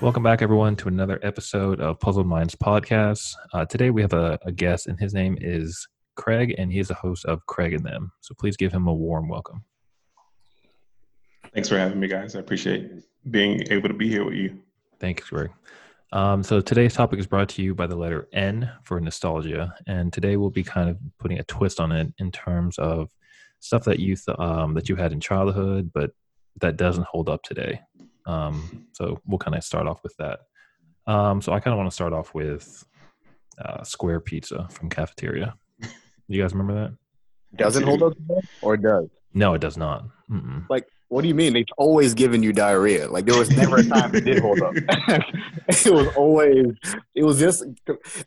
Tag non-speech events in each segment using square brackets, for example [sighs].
Welcome back, everyone, to another episode of Puzzled Minds podcast. Uh, today we have a, a guest, and his name is Craig, and he is the host of Craig and Them. So please give him a warm welcome. Thanks for having me, guys. I appreciate being able to be here with you. Thanks, Greg. Um, so today's topic is brought to you by the letter N for nostalgia, and today we'll be kind of putting a twist on it in terms of stuff that you th- um, that you had in childhood, but that doesn't hold up today. Um, so we'll kind of start off with that. Um, so I kind of want to start off with uh, square pizza from cafeteria. [laughs] You guys remember that? Doesn't hold up today, or does? No, it does not. Mm-mm. Like, what do you mean? They've always given you diarrhea. Like, there was never a time it did hold up. [laughs] [laughs] it was always. It was just.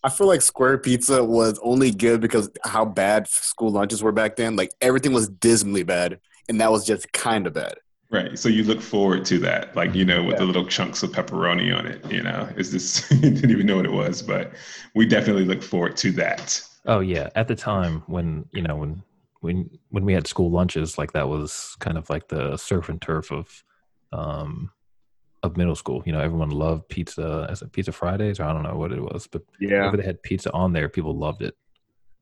I feel like square pizza was only good because how bad school lunches were back then. Like everything was dismally bad, and that was just kind of bad. Right. So you look forward to that, like, you know, with Yeah. the little chunks of pepperoni on it, you know, is this, [laughs] didn't even know what it was, but we definitely look forward to that. Oh yeah, at the time when you know when when when we had school lunches, like that was kind of like the surf and turf of um of middle school. You know, everyone loved pizza. Is it Pizza Fridays or I don't know what it was, but Yeah, whenever they had pizza on there, people loved it.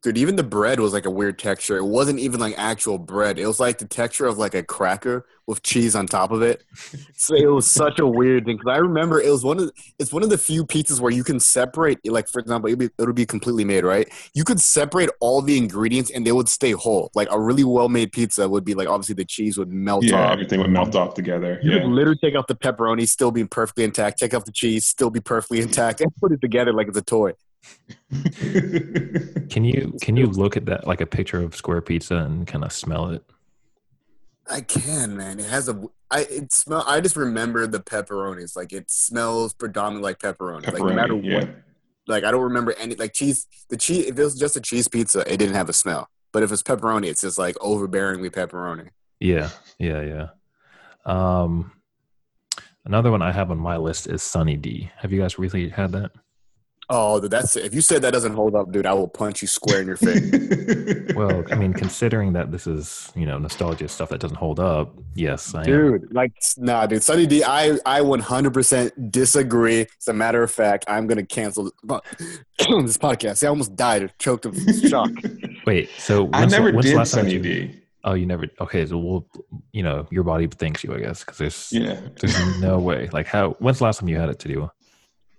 Dude. Even the bread was like a weird texture. It wasn't even like actual bread. It was like the texture of like a cracker with cheese on top of it. [laughs] So it was such a weird thing. Because I remember it was one of the, it's one of the few pizzas where you can separate. Like for example, it'll be, it'll be completely made right. You could separate all the ingredients and they would stay whole. Like a really well made pizza would be like obviously the cheese would melt Yeah. off. Everything would melt off together. You Yeah. could literally take out the pepperoni, still be perfectly intact. Take out the cheese, still be perfectly [laughs] intact, and put it together like it's a toy. Can you can you look at that like a picture of square pizza and kind of smell it? I can, man. It has a. I it smell. I just remember the pepperonis. Like it smells predominantly like pepperoni. like no matter Yeah. what. Like I don't remember any like cheese. The cheese. If it was just a cheese pizza, it didn't have a smell. But if it's pepperoni, it's just like overbearingly pepperoni. Yeah, yeah, yeah. Um, another one I have on my list is Sunny D. Have you guys really had that? Oh, dude, that's if you said that doesn't hold up, dude, I will punch you square in your face. [laughs] Well, I mean, considering that this is you know nostalgia stuff that doesn't hold up, yes, I am. Dude, like nah, dude. Sunny D, I I 100% disagree. As a matter of fact, I'm gonna cancel this [clears throat] podcast. See, I almost died, choked of shock. [laughs] Wait, so I never when's the did last time Sunny you- D. Oh, you never? Okay, so we'll, you know, your body thanks you, I guess, because there's Yeah. there's no way. Like, how? When's the last time you had it, Tadiwa?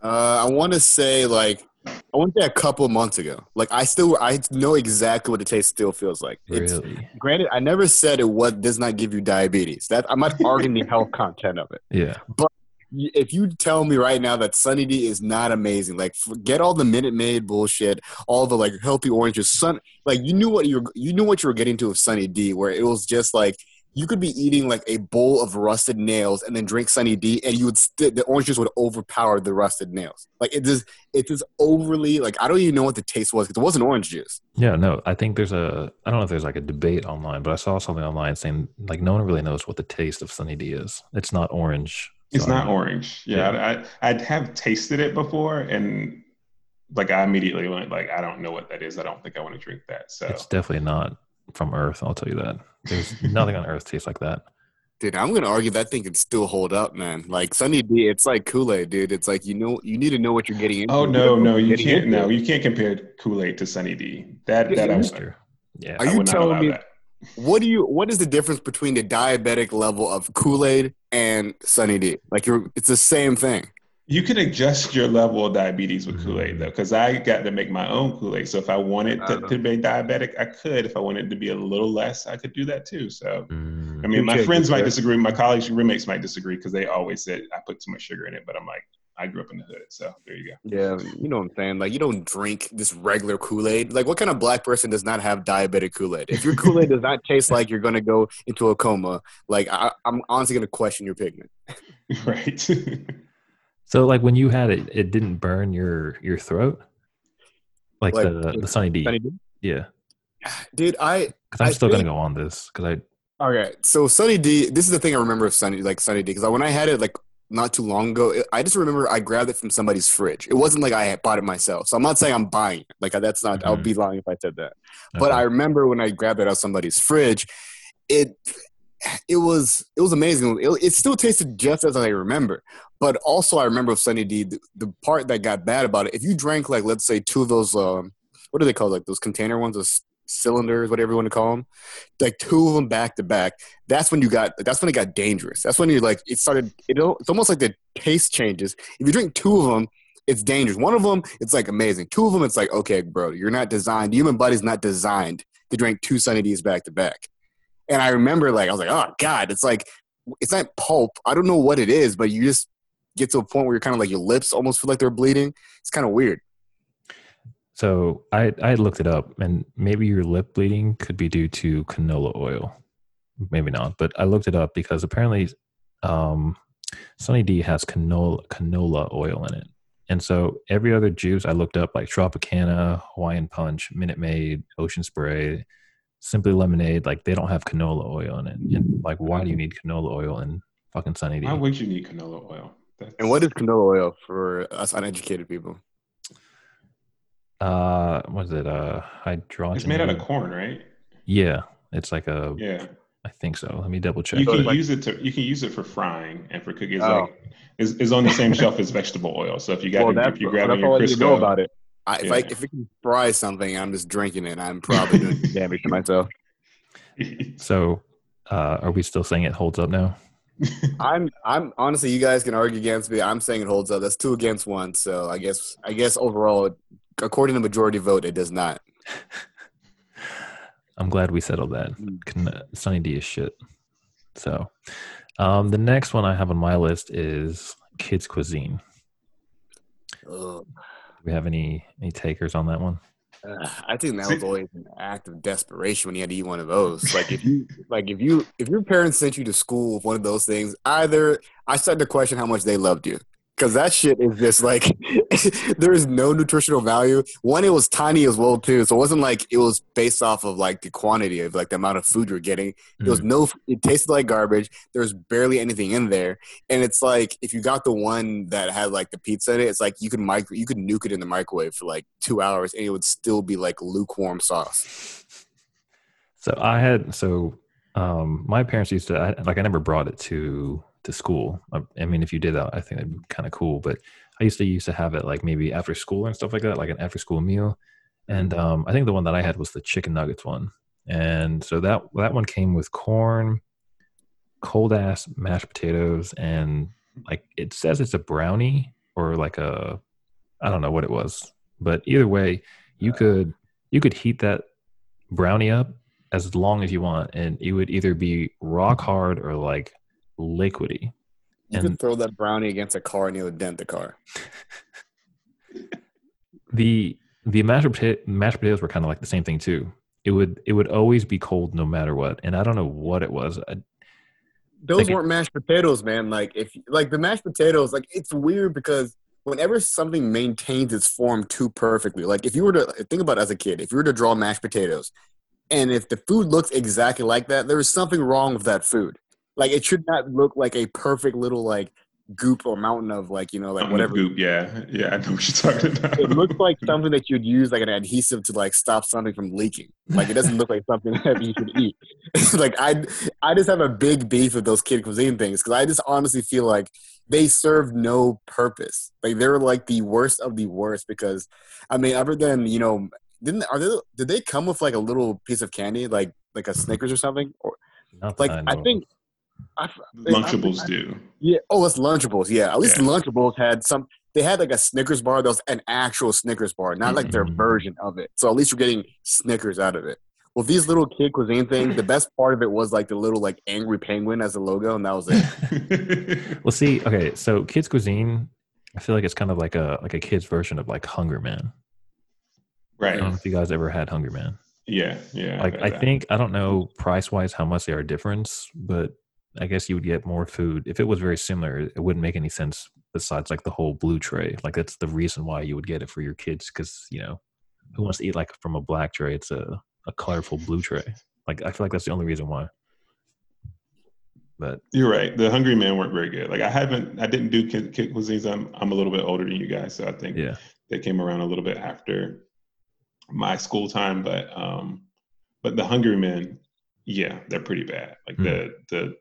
Uh, I want to say like I want to say a couple of months ago. Like I still I know exactly what the taste still feels like. It's Really? granted I never said it what does not give you diabetes. That I'm not arguing the [laughs] health content of it. Yeah. but If you tell me right now that Sunny D is not amazing, like forget all the Minute Maid bullshit, all the like healthy oranges, sun like you knew what you were, you knew what you were getting to with Sunny D, where it was just like you could be eating like a bowl of rusted nails and then drink Sunny D, and you would st- the orange juice would overpower the rusted nails. Like it is, it is overly like I don't even know what the taste was because it wasn't orange juice. Yeah, no, I think there's a, I don't know if there's like a debate online, but I saw something online saying like no one really knows what the taste of Sunny D is. It's not orange. It's So I not don't orange. Yeah, I, I I have tasted it before, and like I immediately went like, I don't know what that is. I don't think I want to drink that. So It's definitely not from Earth. I'll tell you that. There's nothing on Earth tastes like that. Dude, I'm gonna argue that thing can still hold up, man. Like Sunny D, it's like Kool Aid, dude. It's like you know you need to know what you're getting oh, into. oh no, no, you can't. into No, you can't compare Kool Aid to Sunny D. That Yeah, that I, That's true. Yeah. Are I you would telling allow me- that. What do you? What is the difference between the diabetic level of Kool Aid and Sunny D? Like you're, it's the same thing. You can adjust your level of diabetes with Kool Mm-hmm. Aid though, because I got to make my own Kool Aid. So if I wanted to, Uh-huh. to be diabetic, I could. If I wanted to be a little less, I could do that too. So Mm, I mean, my friends might good. disagree. My colleagues, roommates might disagree because they always said I put too much sugar in it. But I'm like, I grew up in the hood, so there you go. Yeah, you know what I'm saying. Like you don't drink this regular Kool Aid. Like what kind of black person does not have diabetic Kool Aid? If your Kool Aid does not taste like you're gonna go into a coma, like I, I'm honestly gonna question your pigment. [laughs] right. [laughs] So like when you had it, it didn't burn your your throat, like, Like, the the Sunny D. Sunny D? Yeah, Dude, I because I'm I still gonna go on this because I Okay, so Sunny D. This is the thing I remember of Sunny, like Sunny D, because when I had it like not too long ago, it, I just remember I grabbed it from somebody's fridge. It wasn't like I had bought it myself. So I'm not saying I'm buying it. Like that's not. I would Mhm. be lying if I said that. But. I remember when I grabbed it out of somebody's fridge, it it was it was amazing. It, it still tasted just as I remember. But also, I remember with Sunny D, the, the part that got bad about it. If you drank like, let's say, two of those, um, what do they call like those container ones, those cylinders, whatever you want to call them, like two of them back to back. That's when you got. That's when it got dangerous. That's when you like it started. It, it's almost like the taste changes. If you drink two of them, it's dangerous. One of them, it's like amazing. Two of them, it's like okay, bro, you're not designed. The human body's not designed to drink two Sunny D's back to back. And I remember, like, I was like, oh god, it's like it's not pulp. I don't know what it is, but you just get to a point where you're kind of like your lips almost feel like they're bleeding. It's kind of weird. So I I looked it up, and maybe your lip bleeding could be due to canola oil. Maybe not, but I looked it up because apparently, um, Sunny D has canola canola oil in it, and so every other juice I looked up, like Tropicana, Hawaiian Punch, Minute Maid, Ocean Spray, Simply Lemonade, like they don't have canola oil in it. And like, why do you need canola oil in fucking Sunny D? Why would you need canola oil? That's... And what is canola oil for us uneducated people? uh what is it uh hydrogen it's made out of corn right yeah it's like a yeah i think so let me double check you can like- use it to you can use it for frying and for cooking it's Oh. like is is on the same shelf as vegetable oil so if you got Well, it, that's, if you grab that's your all I need to know about it. I, if, I, if it can fry something, I'm just drinking it. I'm probably doing [laughs] damage to myself. so uh are we still saying it holds up now [laughs] I'm I'm honestly, you guys can argue against me. I'm saying it holds up. That's two against one. So I guess I guess overall, according to majority vote, it does not. i'm glad we settled that. Sunny d is shit so um the next one i have on my list is kids cuisine Ugh. do we have any any takers on that one Uh, [sighs] I think that was always an act of desperation when you had to eat one of those. Like if you, [laughs] like if you, if your parents sent you to school with one of those things, either I started to question how much they loved you because that shit is just like [laughs] there is no nutritional value. One, it was tiny as well too, so it wasn't like it was based off of like the quantity of like the amount of food you're getting. There was no, it tasted like garbage. There was barely anything in there, and it's like if you got the one that had like the pizza in it, it's like you could micro, you could nuke it in the microwave for like two hours, and it would still be like lukewarm sauce. So I had so um my parents used to I, like I never brought it to to school. I, I mean, if you did that, I think that'd be kind of cool. But I used to used to have it like maybe after school and stuff like that, like an after school meal. And um, I think the one that I had was the chicken nuggets one. And so that that one came with corn, cold ass mashed potatoes, and like it says it's a brownie or like a I don't know what it was, but either way, you could you could heat that brownie up as long as you want, and it would either be rock hard or like liquidy. You And- could throw that brownie against a car and it would dent the car. [laughs] the the mashed, pota- mashed potatoes were kind of like the same thing too. It would it would always be cold no matter what, and I don't know what it was. I, Those weren't mashed potatoes, man. Like if like the mashed potatoes, like it's weird because whenever something maintains its form too perfectly, like if you were to think about it as a kid, if you were to draw mashed potatoes, and if the food looks exactly like that, there is something wrong with that food. Like it should not look like a perfect little like goop or mountain of like you know like whatever. Goop, yeah, yeah, I know what you're talking about. It looks like something that you'd use like an adhesive to like stop something from leaking. Like it doesn't look like something [laughs] that you should eat. [laughs] like I, I just have a big beef with those kid cuisine things because I just honestly feel like they serve no purpose. Like they're like the worst of the worst because, I mean, other than you know, didn't are they did they come with like a little piece of candy like like a Snickers or something? Or not like I I know think. I, Lunchables do. yeah. Oh, it's Lunchables. Yeah. At least Yeah. Lunchables had some. They had like a Snickers bar that was an actual Snickers bar, not like their Mhm. version of it. So at least you're getting Snickers out of it. Well, these little kid cuisine things, the best part of it was like the little like angry penguin as a logo, and that was it. [laughs] well, see, okay, so kids cuisine, I feel like it's kind of like a like a kid's version of like Hungry Man. Right. I right. don't know if you guys ever had Hungry Man. Yeah. Yeah. Like got I think I don't know price wise how much they are difference, but I guess you would get more food if it was very similar. It wouldn't make any sense besides like the whole blue tray. Like that's the reason why you would get it for your kids because you know who wants to eat like from a black tray? It's a a colorful blue tray. Like I feel like that's the only reason why. But You're right. The Hungry Man weren't very good. Like I haven't, I didn't do kid, kid cuisines. I'm, I'm a little bit older than you guys, so I think yeah, they came around a little bit after my school time. But, um, but the Hungry Men, yeah, they're pretty bad. Like Hmm. the the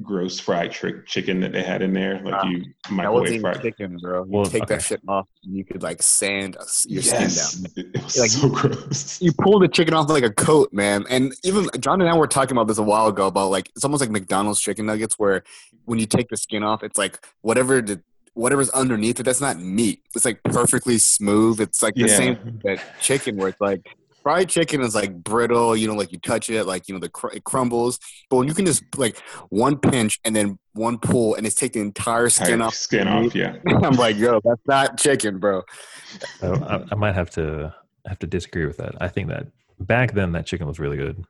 gross fried trick chicken that they had in there. Like Ah, you That wasn't microwave fried. chicken, bro. You Well, take okay. that shit off, and you could like sand uh, your Yes, skin down. it was Like, so gross. You pull the chicken off like a coat, man. And even John and I were talking about this a while ago about like it's almost like McDonald's chicken nuggets, where when you take the skin off, it's like whatever the whatever's underneath it. That's not meat. It's like perfectly smooth. It's like the Yeah. same thing that chicken, where it's like fried chicken is like brittle. You know, like you touch it, like you know the cr- it crumbles. But when you can just like one pinch and then one pull, and it's take the entire skin Tight off. Skin off, yeah. [laughs] I'm like, yo, that's not chicken, bro. So I, I might have to have to disagree with that. I think that back then that chicken was really good,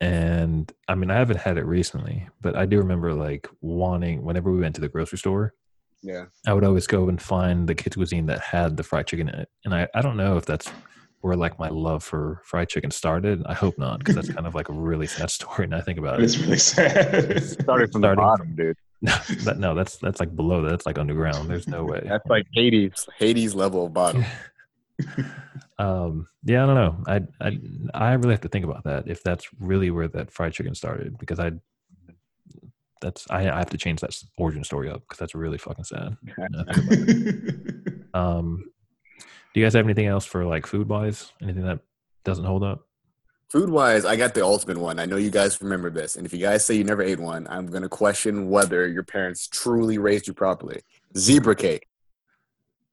and I mean I haven't had it recently, but I do remember like wanting whenever we went to the grocery store, Yeah. I would always go and find the kids cuisine that had the fried chicken in it, and I I don't know if that's where like my love for fried chicken started. I hope not, because that's kind of like a really sad [laughs] story. And I think about it, it's really sad. Started from the Starting bottom, dude. [laughs] that, no, that's that's like below that. That's like underground. There's no way. That's like Hades, Hades level of bottom. um yeah i don't know I, I i really have to think about that if that's really where that fried chicken started because i that's i, I have to change that origin story up because that's really fucking sad I think about it. [laughs] um do you guys have anything else for like food wise anything that doesn't hold up Food wise, I got the ultimate one. I know you guys remember this. And if you guys say you never ate one, I'm going to question whether your parents truly raised you properly. Zebra cake.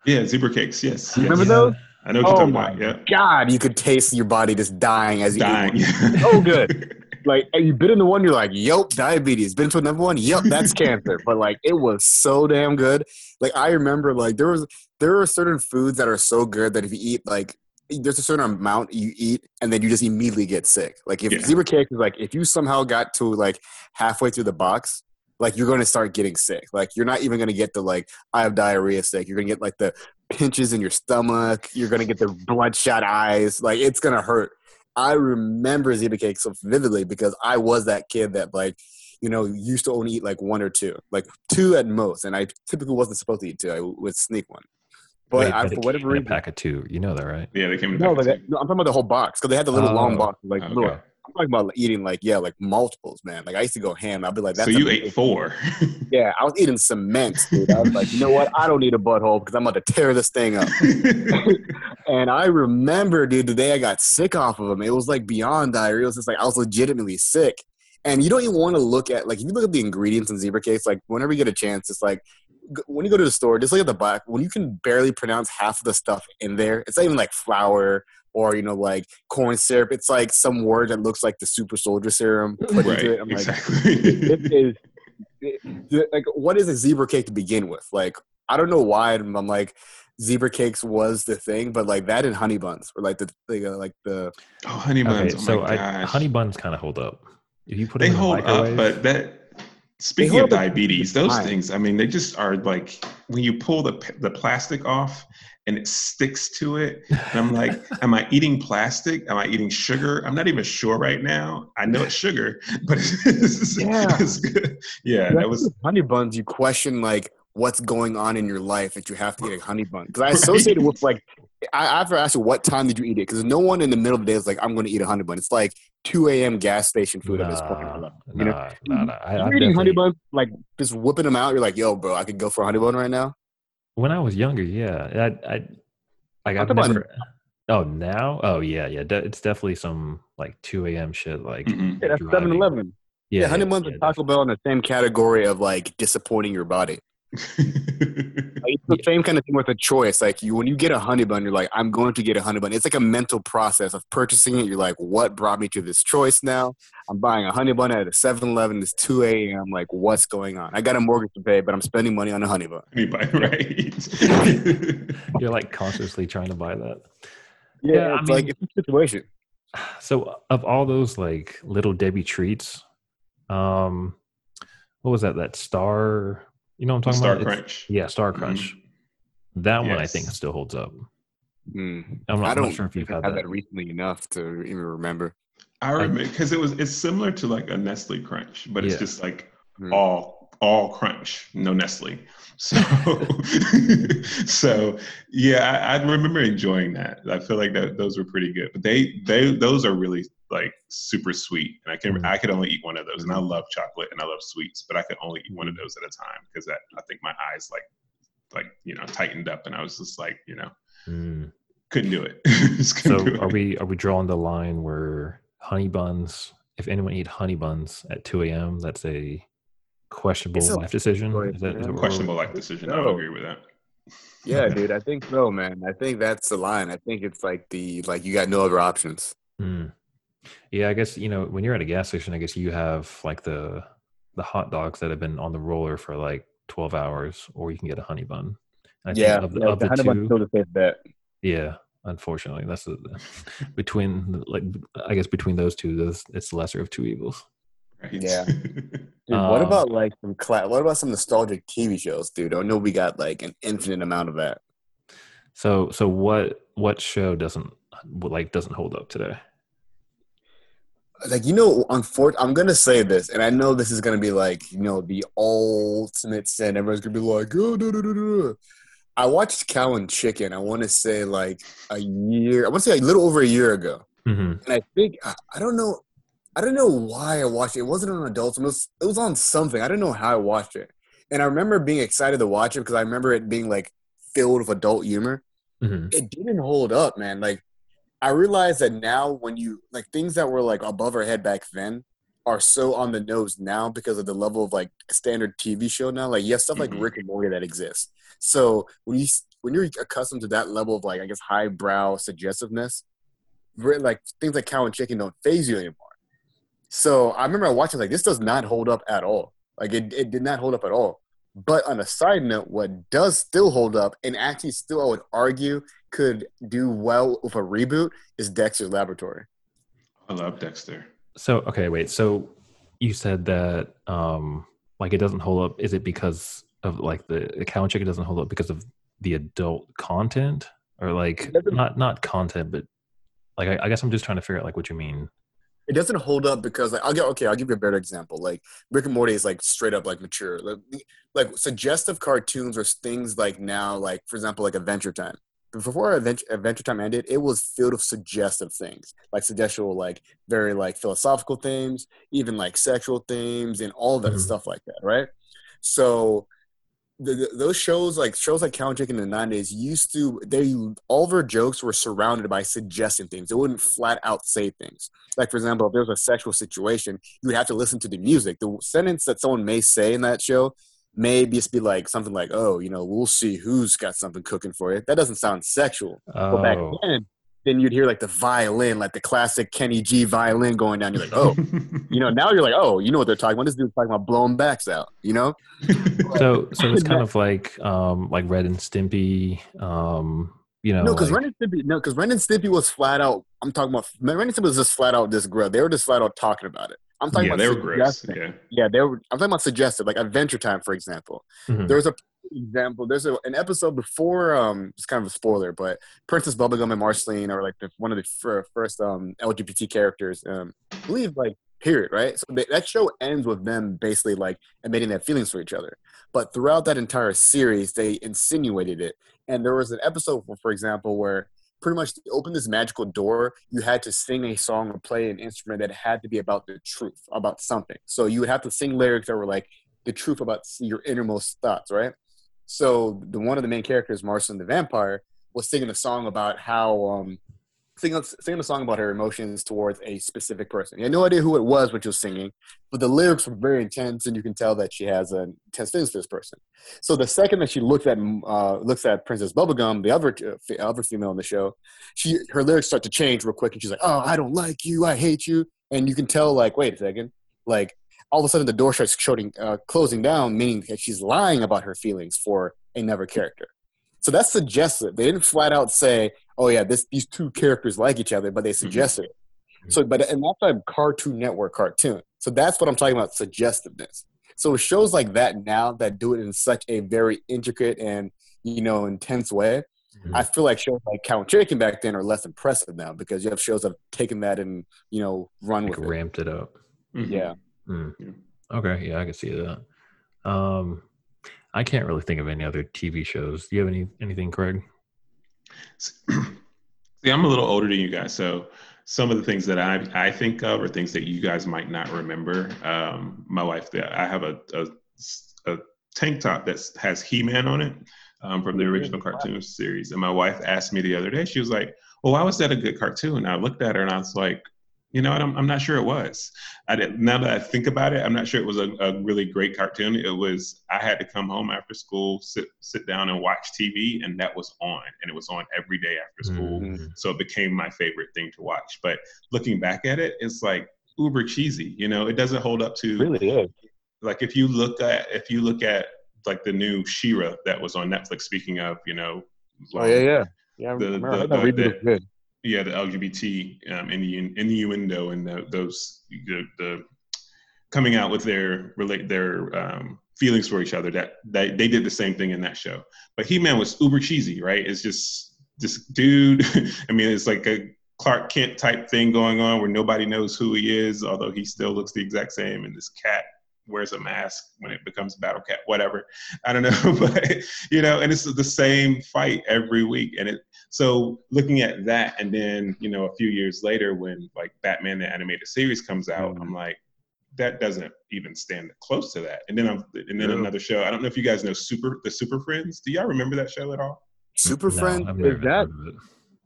yeah, zebra cakes. Yes. You yes. remember those? I know what you're Oh talking my about. Yeah. God, you could taste your body just dying as you Dying. eat one. [laughs] So good. Like, and you bit into one, you're like, "Yep, diabetes. Bit into another one, "Yep, that's cancer. But like, it was so damn good. Like, I remember, like, there was there are certain foods that are so good that if you eat like there's a certain amount you eat and then you just immediately get sick. Like if Yeah. zebra cake is like if you somehow got to like halfway through the box, like you're gonna start getting sick. Like you're not even gonna get the like I have diarrhea sick. You're gonna get like the pinches in your stomach. You're gonna get the bloodshot eyes. Like it's gonna hurt. I remember zebra cake so vividly because I was that kid that like you know used to only eat like one or two, like two at most, and I typically wasn't supposed to eat two. I would sneak one. But Wait, I, for whatever came in a pack of two you know that right yeah, they came in no, the but that, no, I'm talking about the whole box because they had the little long Oh, box. Like, Okay. I'm talking about eating like yeah, like multiples, man. Like I used to go ham. I'd be like, So that's you amazing. ate four. [laughs] Yeah, I was eating cement, dude. I was like, you know what? I don't need a butthole because I'm about to tear this thing up. [laughs] and I remember, dude, the day I got sick off of them, it was like beyond diarrhea. It was just like I was legitimately sick. And you don't even want to look at like if you look at the ingredients in zebra cakes, like whenever you get a chance, it's like when you go to the store, just look at the back. When you can barely pronounce half of the stuff in there, it's not even like flour or you know like corn syrup. It's like some word that looks like the super soldier serum put right. into it. I'm like, exactly. it [laughs] is it- like what is a zebra cake to begin with like i don't know why i'm, I'm like zebra cakes was the thing but like that and honey buns were like the like, uh, like the oh, honey buns. okay oh so my I, honey buns kind of hold up if you put they them in the hold up, but that speaking of diabetes, those time. things. I mean, they just are like when you pull the the plastic off and it sticks to it. And I'm like, [laughs] am I eating plastic? Am I eating sugar? I'm not even sure right now. I know it's sugar, [laughs] but it's, Yeah. it's good. Yeah, that was honey buns you question like what's going on in your life that you have to eat a honey bun because i associate it with like I, I have to ask you what time did you eat it because no one in the middle of the day is like i'm going to eat a honey bun it's like 2 a.m gas station food at this point in Nah, you know nah, nah, nah. I, you're I've eating honey buns like just whipping them out you're like yo bro i could go for a honey bun right now when I was younger, yeah, I, I, like I've Talk about never. Oh, now? Oh, yeah, yeah. De- it's definitely some like 2 a.m. shit. Like, mm-mm. yeah that's driving. 7-eleven yeah, honey buns yeah, and taco bell in the same category of like disappointing your body Like, [laughs] it's the same kind of thing with a choice. Like you, when you get a honey bun, you're like, I'm going to get a honey bun. It's like a mental process of purchasing it. You're like, what brought me to this choice now? I'm buying a honey bun at a 7-Eleven. It's 2 a.m. Like, what's going on? I got a mortgage to pay, but I'm spending money on a honey bun. Anybody, right? [laughs] You're like consciously trying to buy that. Yeah, Yeah, I it's like mean- it's a situation. [sighs] So, of all those like little Debbie treats, um, what was that? That star, you know what I'm talking Star about? It's- Crunch. Yeah, Star. Crunch. That one I think still holds up. Hmm. I'm not, I I'm don't sure if you've had have that. that recently enough to even remember. I remember because it was it's similar to like a Nestle Crunch, but it's Yeah. just like Hmm. all all Crunch, no Nestle. [laughs] So [laughs] so yeah, I, I remember enjoying that. I feel like that those were pretty good. But they they those are really like super sweet, and I can Mhm. I could only eat one of those. And I love chocolate and I love sweets, but I could only eat one of those at a time because I, I think my eyes like like you know tightened up, and I was just like you know Mm. couldn't do it. [laughs] So couldn't do are it. we are we drawing the line where honey buns? If anyone eat honey buns at two a.m., that's a questionable a life decision. choice, Is that, is that questionable life decision? I would No. agree with that. [laughs] Yeah, dude. I think so, man. I think that's the line. I think it's like the like you got no other options. Mm. Yeah, I guess you know when you're at a gas station, I guess you have like the the hot dogs that have been on the roller for like twelve hours, or you can get a honey bun. And I think of, the- of the, two, the safe bet. yeah. Unfortunately, that's the, [laughs] between like I guess between those two, those it's the lesser of two evils. Right? Yeah. [laughs] Dude, what Um, about like some cla- What about some nostalgic TV shows, dude? I know we got like an infinite amount of that. So so what what show doesn't like doesn't hold up today? Like you know, unfortunately, I'm gonna say this, and I know this is gonna be like you know the ultimate sin. Everyone's gonna be like, oh, duh, duh, duh, duh, duh." I watched Cow and Chicken. I want to say like a year. I want to say a little over a year ago. hmm and I think I I don't know, I don't know why I watched it. It wasn't on Adult Swim. It was, it was on something. I don't know how I watched it, and I remember being excited to watch it because I remember it being like filled with adult humor. hmm It didn't hold up, man. Like I realized that now, when you like things that were like above our head back then are so on the nose now because of the level of like standard TV show now. Like you have stuff like Mhm. Rick and Morty that exists. So when you when you're accustomed to that level of like I guess highbrow suggestiveness, like things like cow and chicken don't phase you anymore. So I remember watching like this does not hold up at all. Like it, it did not hold up at all. But on a side note, what does still hold up and actually still I would argue could do well with a reboot is Dexter's Laboratory. I love Dexter. So okay, wait. So you said that um like it doesn't hold up. Is it because of like the, the cow and chicken doesn't hold up because of the adult content or like doesn't- not not content, but like I, I guess I'm just trying to figure out like what you mean. It doesn't hold up because like I'll get okay, I'll give you a better example. Like Rick and Morty is like straight up like mature. Like, like suggestive cartoons or things like now, like for example, like Adventure Time. Before Adventure, Adventure Time ended, it was filled with suggestive things, like suggestive, like very like philosophical themes, even like sexual themes, and all that Mhm. stuff like that, right? So the, the- those shows like shows like Cow and Chicken in the '90s used to they all their jokes were surrounded by suggesting things. They wouldn't flat out say things. Like for example, if there was a sexual situation, you would have to listen to the music. The sentence that someone may say in that show may just be like something like, "Oh, you know, we'll see who's got something cooking for you." That doesn't sound sexual. But back Oh, then, then you'd hear like the violin, like the classic Kenny G violin going down. You're like, "Oh." [laughs] You know, now you're like, oh, you know what they're talking about. This dude's talking about blowing backs out, you know? [laughs] so so it's [laughs] kind of like um like Ren and Stimpy. Um, you know, No, because like- Ren and Stimpy, no, because Ren and Stimpy was flat out. I'm talking about Ren and Stimpy was just flat out just gross. They were just flat out talking about it. I'm talking yeah, about they were gross. Yeah. Yeah, they were. I'm talking about suggestive, like Adventure Time, for example. Mhm. There's a example. There's a, an episode before. Um, it's kind of a spoiler, but Princess Bubblegum and Marceline are like the, one of the fir- first um LGBT characters. Um, I believe like period, right? So they, that show ends with them basically like admitting their feelings for each other. But throughout that entire series, they insinuated it. And there was an episode, for, for example, where pretty much open this magical door, you had to sing a song or play an instrument that had to be about the truth, about something. So you would have to sing lyrics that were like the truth about your innermost thoughts, right? So the one of the main characters, Marceline the vampire, was singing a song about how um singing, singing a song about her emotions towards a specific person. You had no idea who it was, which was singing, but the lyrics were very intense, and you can tell that she has a intense feelings for this person. So the second that she looks at uh, looks at Princess Bubblegum, the other uh, other female in the show, she her lyrics start to change real quick, and she's like, "Oh, I don't like you, I hate you," and you can tell like, wait a second, like all of a sudden the door starts shutting, uh, closing down, meaning that she's lying about her feelings for another character. So that's suggestive. They didn't flat out say, "Oh yeah, this these two characters like each other," but they suggested it. So, but and that's a Cartoon Network cartoon. So that's what I'm talking about suggestiveness. So shows like that now that do it in such a very intricate and you know intense way, Mhm. I feel like shows like Cow and Chicken back then are less impressive now because you have shows that have taken that and you know run like with it. ramped it up. Mhm. Yeah. Mm. Yeah. Okay, yeah, I can see that. Um, I can't really think of any other TV shows. Do you have any anything, Craig? [clears throat] See, I'm a little older than you guys, so some of the things that I, I think of are things that you guys might not remember. Um, my wife, I have a, a, a tank top that has He Man on it um, from the original cartoon series. And my wife asked me the other day, she was like, Well, why was that a good cartoon? And I looked at her and I was like, you know what? I'm, I'm not sure it was. I did, now that I think about it, I'm not sure it was a, a, really great cartoon. It was I had to come home after school, sit sit down and watch TV, and that was on, and it was on every day after school. Mm-hmm. So it became my favorite thing to watch. But looking back at it, it's like uber cheesy. You know, it doesn't hold up to really is. Like if you look at if you look at like the new She-Ra that was on Netflix. Speaking of, you know, oh yeah, yeah, yeah. The, the, the, the, yeah, the LGBT um, in the innuendo and the, those the, the coming out with their relate their um, feelings for each other. That, that they did the same thing in that show. But He Man was uber cheesy, right? It's just this dude. [laughs] I mean, it's like a Clark Kent type thing going on where nobody knows who he is, although he still looks the exact same. And this cat wears a mask when it becomes Battle Cat, whatever. I don't know, [laughs] but you know, and it's the same fight every week. And it so looking at that, and then you know, a few years later, when like Batman the animated series comes out, mm-hmm. I'm like, that doesn't even stand close to that. And then I'm and then another show. I don't know if you guys know Super the Super Friends. Do y'all remember that show at all? Super no, Friends is that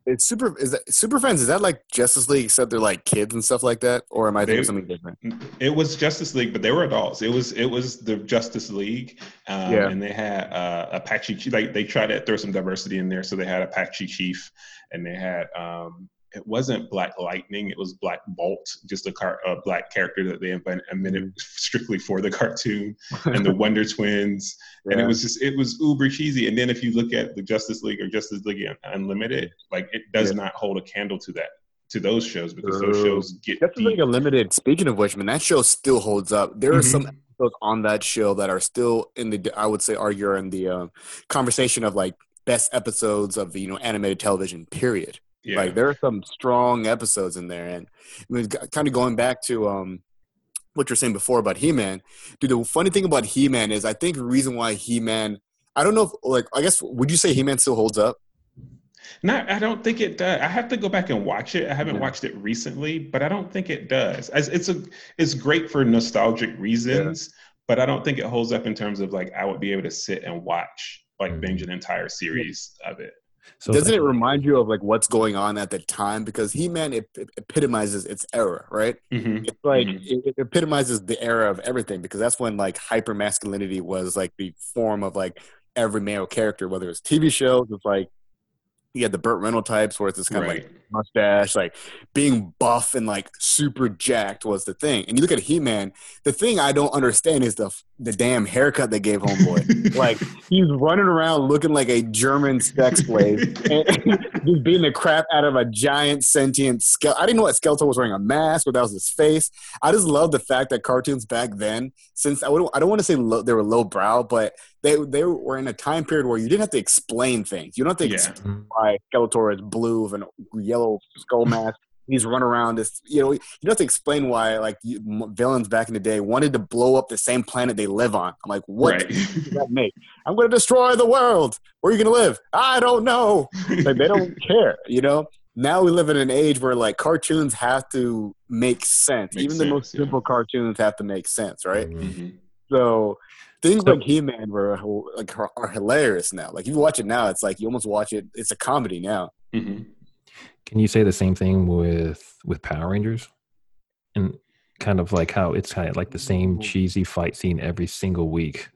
it's super. Is that Super Friends? Is that like Justice League except they're like kids and stuff like that, or am I thinking they, something different? It was Justice League, but they were adults. It was it was the Justice League, um, yeah. and they had uh, Apache. Like they tried to throw some diversity in there, so they had Apache Chief, and they had um, it wasn't Black Lightning, it was Black Bolt, just a, car, a black character that they invented mm. [laughs] strictly for the cartoon, and the [laughs] Wonder Twins, yeah. and it was just it was uber cheesy. And then if you look at the Justice League or Justice League Unlimited, like it does yeah. not hold a candle to that to those shows because those shows get Justice League Unlimited. Speaking of which, man, that show still holds up. There are mm-hmm. some episodes on that show that are still in the I would say argue in the uh, conversation of like best episodes of you know animated television. Period. Yeah. Like there are some strong episodes in there, and I mean, kind of going back to um, what you're saying before about He-Man. Dude, the funny thing about He-Man is I think the reason why He-Man, I don't know if like I guess would you say He-Man still holds up? No, I don't think it does. I have to go back and watch it. I haven't yeah. watched it recently, but I don't think it does. It's a it's great for nostalgic reasons, yeah. but I don't think it holds up in terms of like I would be able to sit and watch like mm-hmm. binge an entire series of it. So doesn't it remind you of like what's going on at the time? Because He Man it, it, epitomizes its era, right? Mm-hmm. It's like mm-hmm. it, it, epitomizes the era of everything because that's when like hyper masculinity was like the form of like every male character, whether it's TV shows, it's like you had the Burt Reynolds types where it's this kind right. of like mustache, like being buff and like super jacked was the thing. And you look at He Man, the thing I don't understand is the the damn haircut they gave Homeboy. [laughs] like he's running around looking like a German sex slave, [laughs] and just beating the crap out of a giant sentient skeleton. I didn't know what Skeletor was wearing a mask, but that was his face. I just love the fact that cartoons back then, since I would I don't want to say low, they were low brow, but they they were in a time period where you didn't have to explain things. You don't have to yeah. explain why Skeletor is blue and yellow skull [laughs] mask. He's run around this, you know, you don't have to explain why like villains back in the day wanted to blow up the same planet they live on. I'm like, what right. does that make? I'm going to destroy the world. Where are you going to live? I don't know. Like they don't [laughs] care, you know. Now we live in an age where like cartoons have to make sense. Make Even sense, the most yeah. simple cartoons have to make sense, right? Mm-hmm. So things so, like He-Man were like are, hilarious now. Like if you watch it now, it's like you almost watch it. It's a comedy now. Mm-hmm. Can you say the same thing with with Power Rangers? And kind of like how it's kind of like the same cheesy fight scene every single week.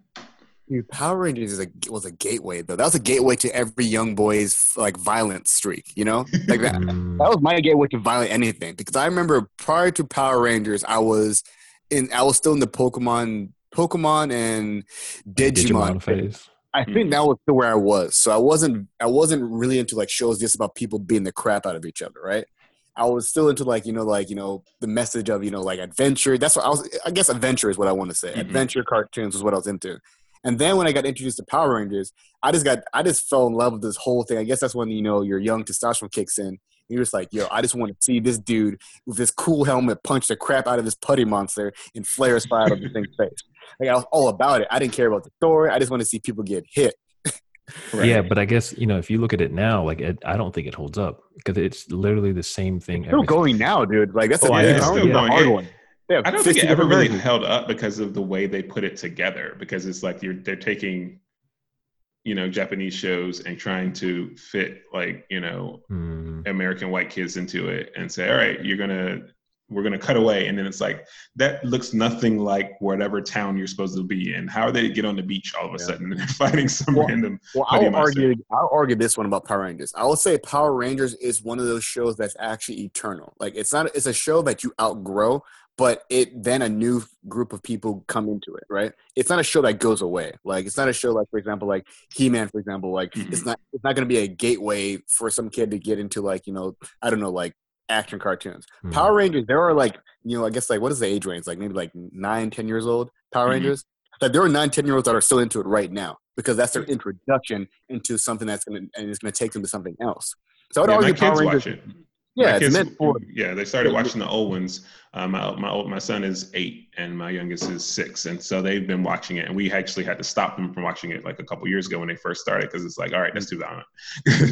Dude, Power Rangers is a, was a gateway though. That was a gateway to every young boy's like violent streak. You know, like that. Mm. that was my gateway to violent anything because I remember prior to Power Rangers, I was in I was still in the Pokemon Pokemon and Digimon, Digimon phase. I think hmm. that was still where I was. So I wasn't I wasn't really into like shows just about people beating the crap out of each other, right? I was still into like, you know, like, you know, the message of, you know, like adventure. That's what I was I guess adventure is what I want to say. Mm-hmm. Adventure cartoons was what I was into. And then when I got introduced to Power Rangers, I just got I just fell in love with this whole thing. I guess that's when, you know, your young testosterone kicks in you're just like, yo, I just want to see this dude with this cool helmet punch the crap out of this putty monster and flare flares fire out of the thing's face. Like I was all about it. I didn't care about the story. I just want to see people get hit. [laughs] Right. Yeah, but I guess you know if you look at it now, like it, I don't think it holds up because it's literally the same thing. Still every- going now, dude. Like that's Oh, a, yeah, yeah, it's still going. hard It- one. They I don't think it ever really versions. held up because of the way they put it together. Because it's like you're they're taking, you know, Japanese shows and trying to fit like you know Hmm. American white kids into it and say, all right, you're gonna we're gonna cut away, and then it's like that looks nothing like whatever town you're supposed to be in. How are they to get on the beach all of a Yeah. sudden and [laughs] they're fighting some Well, random? Well, How do you I'll argue. I'll argue this one about Power Rangers. I will say Power Rangers is one of those shows that's actually eternal. Like it's not. It's a show that you outgrow, but it then a new group of people come into it. Right? It's not a show that goes away. Like it's not a show like, for example, like He Man, for example. Like it's Mhm. not. It's not going to be a gateway for some kid to get into like you know I don't know like action cartoons. Hmm. Power Rangers, there are like, you know, I guess like what is the age range? Like maybe like nine, ten years old. Power Mhm. Rangers. Like there are nine, ten year olds that are still into it right now because that's their introduction into something that's gonna and it's gonna take them to something else. So I'd Yeah, my argue Power kids Rangers. watch it. Yeah, My it's kids- meant for yeah. They started watching the old ones. Um, my my old, my son is eight and my youngest is six, and so they've been watching it. And we actually had to stop them from watching it like a couple years ago when they first started because it's like, all right, that's [laughs] too violent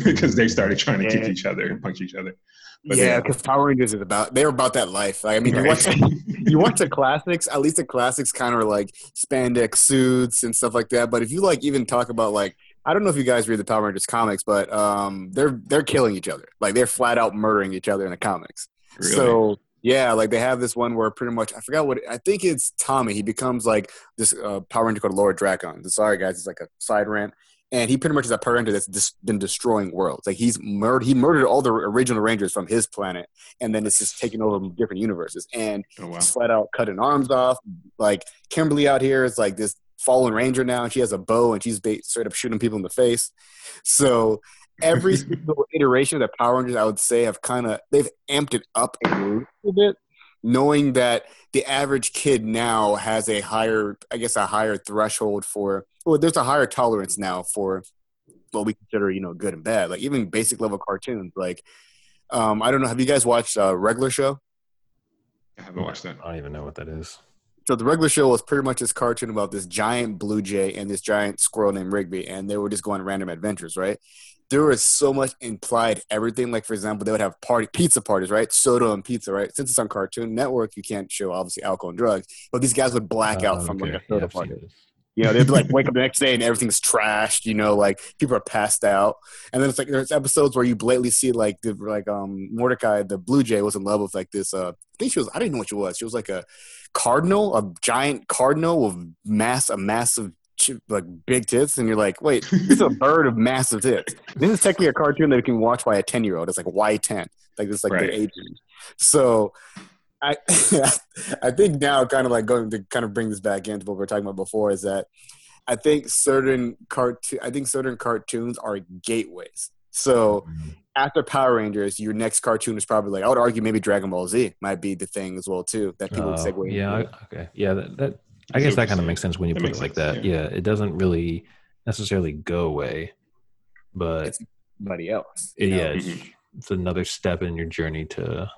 because they started trying to kick each other and punch each other. But yeah, because Power Rangers is about they're about that life. Like, I mean, you Right. watch you watch the classics. At least the classics kind of like spandex suits and stuff like that. But if you like even talk about like I don't know if you guys read the Power Rangers comics, but um, they're they're killing each other. Like they're flat out murdering each other in the comics. Really? So yeah, like they have this one where pretty much I forgot what I think it's Tommy. He becomes like this uh, Power Ranger called Lord Drakkon. Sorry guys, it's like a side rant. And he pretty much is a Power Ranger that's just been destroying worlds. Like he's murdered, he murdered all the original Rangers from his planet, and then it's just taking over different universes. And oh wow. flat out cutting arms off. Like Kimberly out here is like this fallen ranger now, and she has a bow, and she's straight up shooting people in the face. So every [laughs] single iteration of the Power Rangers, I would say, have kind of they've amped it up a little bit, knowing that the average kid now has a higher, I guess, a higher threshold for. Well, there's a higher tolerance now for what we consider, you know, good and bad. Like even basic level cartoons. Like, um, I don't know. Have you guys watched uh, regular show? I haven't watched that. I don't even know what that is. So the regular show was pretty much this cartoon about this giant blue jay and this giant squirrel named Rigby, and they were just going on random adventures, right? There was so much implied everything. Like for example, they would have party pizza parties, right? Soda and pizza, right? Since it's on Cartoon Network, you can't show obviously alcohol and drugs, but these guys would black out Oh, from okay. like a soda I've party. You know, they'd be like wake up the [laughs] next day and everything's trashed. You know, like people are passed out, and then it's like there's episodes where you blatantly see like the like um Mordecai the Blue Jay was in love with like this. Uh, I think she was. I didn't know what she was. She was like a cardinal, a giant cardinal with mass a massive like big tits, and you're like, wait, this is a [laughs] bird of massive tits. This is technically a cartoon that you can watch by a ten year old. It's like Y ten, like this like Right. their age. So. I [laughs] I think now kind of like going to kind of bring this back into what we were talking about before is that I think certain cartoon I think certain cartoons are gateways. So. After Power Rangers, your next cartoon is probably like I would argue maybe Dragon Ball Z might be the thing as well too that people would Uh, segue. yeah, into. I- okay, yeah. That, that I I guess that kind of makes sense when you That put it makes like sense, that. yeah. Yeah. it doesn't really necessarily go away, but It's somebody else. yeah, you know? it's, it's another step in your journey to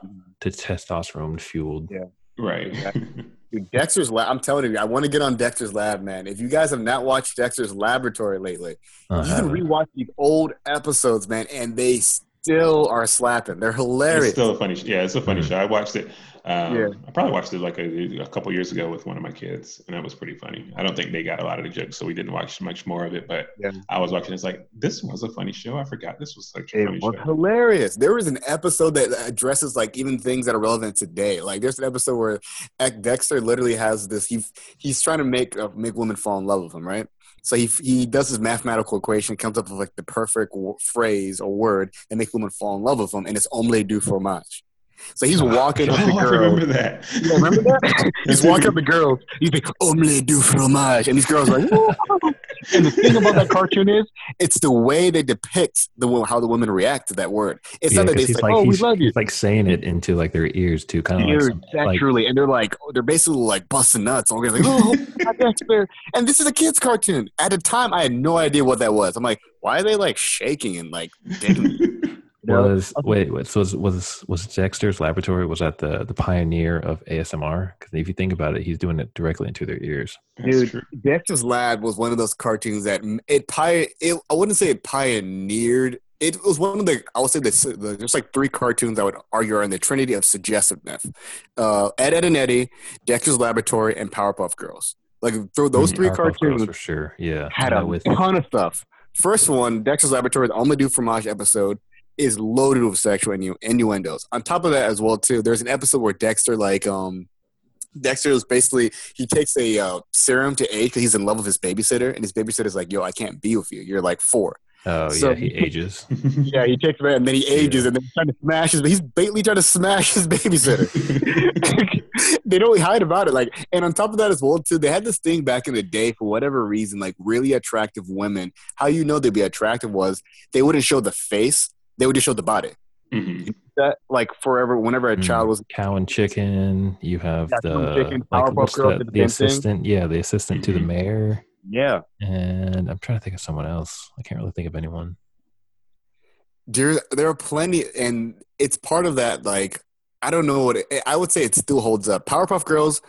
to testosterone fueled. Yeah. Right. [laughs] Dude, Dexter's Lab. I'm telling you, I want to get on Dexter's Lab, man. If you guys have not watched Dexter's Laboratory lately, I you can haven't. rewatch these old episodes, man, and they still are slapping. They're hilarious. It's still a funny. Show. Yeah, it's a funny Mhm. show. I watched it. Um, Yeah. I probably watched it like a, a couple years ago with one of my kids, and that was pretty funny. I don't think they got a lot of the jokes, so we didn't watch much more of it. But Yeah. I was watching. It's like this was a funny show. I forgot this was such a funny was show. hilarious. There was an episode that addresses like even things that are relevant today. Like there's an episode where Ek- Dexter literally has this. He he's trying to make uh, make women fall in love with him, right? So he he does his mathematical equation, comes up with like the perfect w- phrase or word that makes women fall in love with him, and it's omelette du fromage. So he's walking [laughs] up the I remember that. [laughs] Yeah, remember that? he's walking up the girls. He's like, omelette du fromage. And these girls are like, "Whoa." and the thing about that [laughs] cartoon is, it's the way they depict the how the women react to that word. It's Yeah, not that they say, like oh, we love you. like saying it into like their ears too, kind of like, Dude, like truly. And they're like, they're basically like busting nuts. And we're like, oh, Dexter. And this is a kid's cartoon. At the time, I had no idea what that was. I'm like, why are they like shaking and like digging? Know? Was wait, wait so was was was Dexter's Laboratory was that the the pioneer of ASMR? Because if you think about it, he's doing it directly into their ears. Dude, true. Dexter's Lab was one of those cartoons that it pi- it, I wouldn't say it pioneered. It was one of the I would say the, the there's like three cartoons I would argue are in the trinity of suggestiveness. Uh, Ed, Edd and Eddy, Dexter's Laboratory, and Powerpuff Girls. Like through those Mhm, three Powerpuff Girls cartoons for sure. Yeah, had a with ton of stuff. First one, Dexter's Laboratory, the omelette du fromage episode, is loaded with sexual innu- innuendos. On top of that, as well, too, there's an episode where Dexter, like, um, Dexter is basically he takes a uh, serum to age because he's in love with his babysitter, and his babysitter's like, "Yo, I can't be with you. You're like four. oh so- yeah, he ages. [laughs] Yeah, he takes it, and then he ages, Yeah. and then he's trying to smash his. But he's blatantly trying to smash his babysitter. [laughs] [laughs] they don't hide about it. Like, and on top of that as well, too, they had this thing back in the day for whatever reason, like really attractive women. How you know they'd be attractive was they wouldn't show the face; they would just show the body. Mhm. That like forever, whenever a Mm. child was Cow and chicken. You have Yeah, the Cow and Chicken, like, Powerpuff what's Girls the, the the thing. assistant. Yeah, the assistant to the Mhm. mayor. yeah, And I'm trying to think of someone else. I can't really think of anyone. there there are plenty, and it's part of that. Like, I don't know what it, I would say. It still holds up. Powerpuff Girls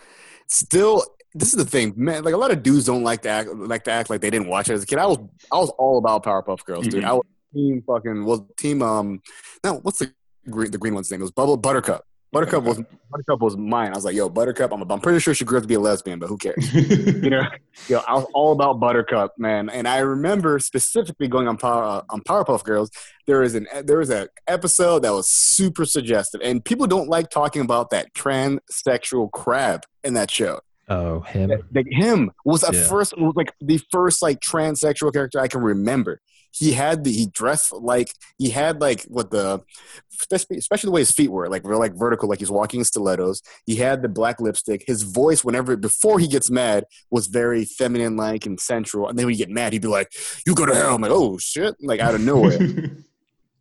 still. This is the thing, man. Like a lot of dudes don't like to act like to act like they didn't watch it as a kid. I was I was all about Powerpuff Girls, dude. Mhm. I was team fucking was team um. No, what's the green the green one's name? It was Bubble Buttercup. Buttercup was Buttercup was mine. I was like, yo, Buttercup. I'm, I'm pretty sure she grew up to be a lesbian, but who cares? [laughs] you know, know, I was all about Buttercup, man. And I remember specifically going on Power uh, on Powerpuff Girls. There is an there was an episode that was super suggestive, and people don't like talking about that transsexual crab in that show. Oh, him. That- that him was a Yeah. first was like the first like transsexual character I can remember. He had the he dressed like he had like what the especially the way his feet were like were like vertical like he's walking in stilettos. He had the black lipstick. His voice whenever before he gets mad was very feminine like and sensual. And then when he get mad, he'd be like, "You go to hell." I'm like, "Oh shit!" Like out of nowhere [laughs]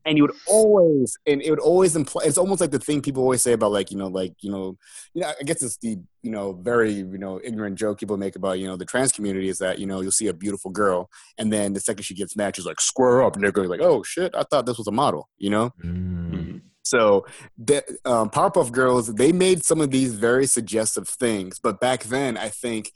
and he would always and it would always imply it's almost like the thing people always say about like you know like you know you know i guess it's the you know very you know ignorant joke people make about you know the trans community is that you know you'll see a beautiful girl and then the second she gets mad she's like square up and they're going like oh shit i thought this was a model you know Mm. Mhm. so the um, powerpuff girls they made some of these very suggestive things but back then i think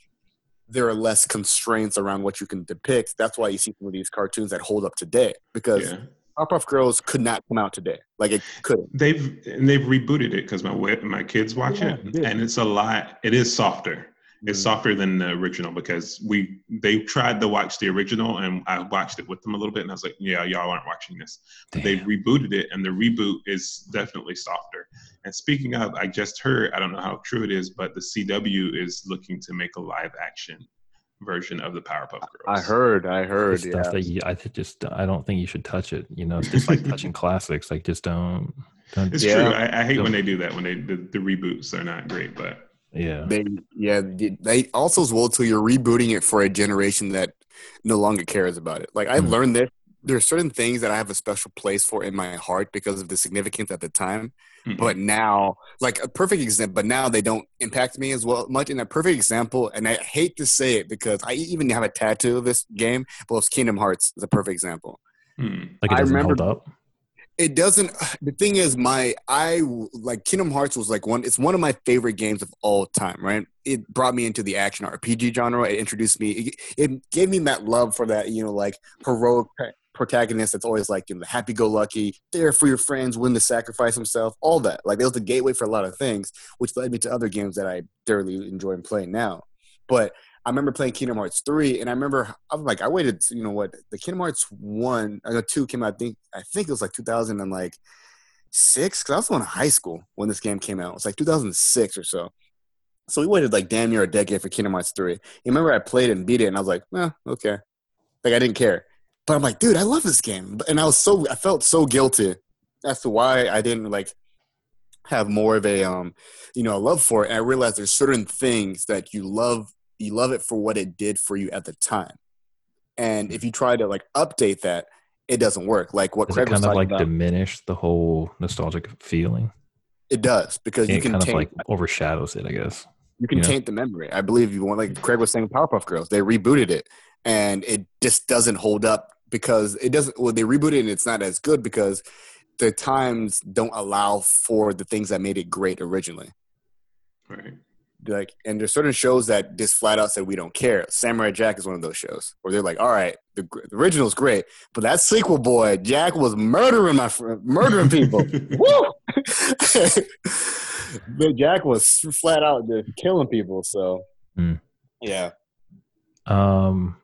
there are less constraints around what you can depict that's why you see some of these cartoons that hold up today because yeah. Powerpuff Girls could not come out today. Like it couldn't. They've and they've rebooted it because my wi- my kids watch Yeah, it, they and it's a lot. It is softer. It's Mhm. softer than the original because we they tried to watch the original and I watched it with them a little bit and I was like, yeah, y'all aren't watching this. But they Damn. rebooted it and the reboot is definitely softer. And speaking of, I just heard, I don't know how true it is, but the CW is looking to make a live action version of the Powerpuff Girls. I heard. I The heard. stuff Yeah. that you, I th- just I don't think you should touch it. You know, it's just like touching [laughs] classics. Like just don't don't. It's Yeah. true. I, I hate when they do that when they the, the reboots are not great, but Yeah. They yeah. They, they also as well too. You're rebooting it for a generation that no longer cares about it. Like I Mhm. learned this. There are certain things that I have a special place for in my heart because of the significance at the time. mhm. But now, like a perfect example, but now they don't impact me as well much. And a perfect example, and I hate to say it because I even have a tattoo of this game, but it's Kingdom Hearts is a perfect example. Hmm. Like it I doesn't remember- hold up. it doesn't [sighs] the thing is my i like kingdom hearts was like one it's one of my favorite games of all time right it brought me into the action rpg genre it introduced me it, it gave me that love for that you know like heroic pro- protagonist that's always like you know the happy-go-lucky there for your friends willing to sacrifice himself all that like it was the gateway for a lot of things which led me to other games that i thoroughly enjoy and playing now but I remember playing Kingdom Hearts three, and I remember I was like, I waited, you know what? The Kingdom Hearts one, uh, two came out. I think I think it was like 2000 and like six, because I was going to high school when this game came out. It was like 2006 or so. So we waited like damn near a decade for Kingdom Hearts three. You remember I played and beat it, and I was like, eh, okay, like I didn't care. But I'm like, dude, I love this game, and I was so I felt so guilty as to why I didn't like have more of a um you know a love for it. And I realized there's certain things that you love you love it for what it did for you at the time. And if you try to like update that, it doesn't work. Like what Does it Craig was kind of like about, diminish the whole nostalgic feeling? it does because you it can kind of like overshadows it, I guess. you can taint the memory. I believe you want like Craig was saying Powerpuff Girls. They rebooted it and it just doesn't hold up because it doesn't well they rebooted it and it's not as good because the times don't allow for the things that made it great originally. Right. Like, and there's certain shows that just flat out said we don't care. Samurai Jack is one of those shows where they're like, all right, the, gr- the original's great, but that sequel boy, Jack was murdering my fr- murdering people. [laughs] [laughs] Woo! but Jack was flat out just killing people. So, Hmm. yeah. Um,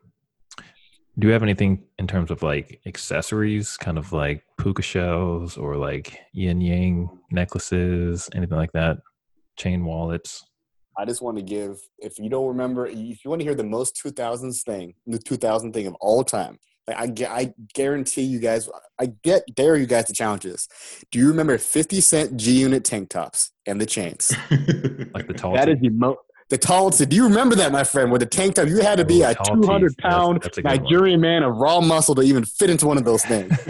do you have anything in terms of like accessories, kind of like puka shells or like yin yang necklaces, anything like that? Chain wallets. I just want to give, if you don't remember, if you want to hear the most 2000s thing, the 2000 thing of all time, like I, gu- I guarantee you guys, I get dare you guys to challenge this. Do you remember 50 cent G Unit tank tops and the chains? [laughs] Like the tall That tee. is the mo- the tall. Said, do you remember that, my friend? With the tank top, you had to be Oh, a tall tees. 200 That's- pound that's a good one. Nigerian man of raw muscle to even fit into one of those things. [laughs]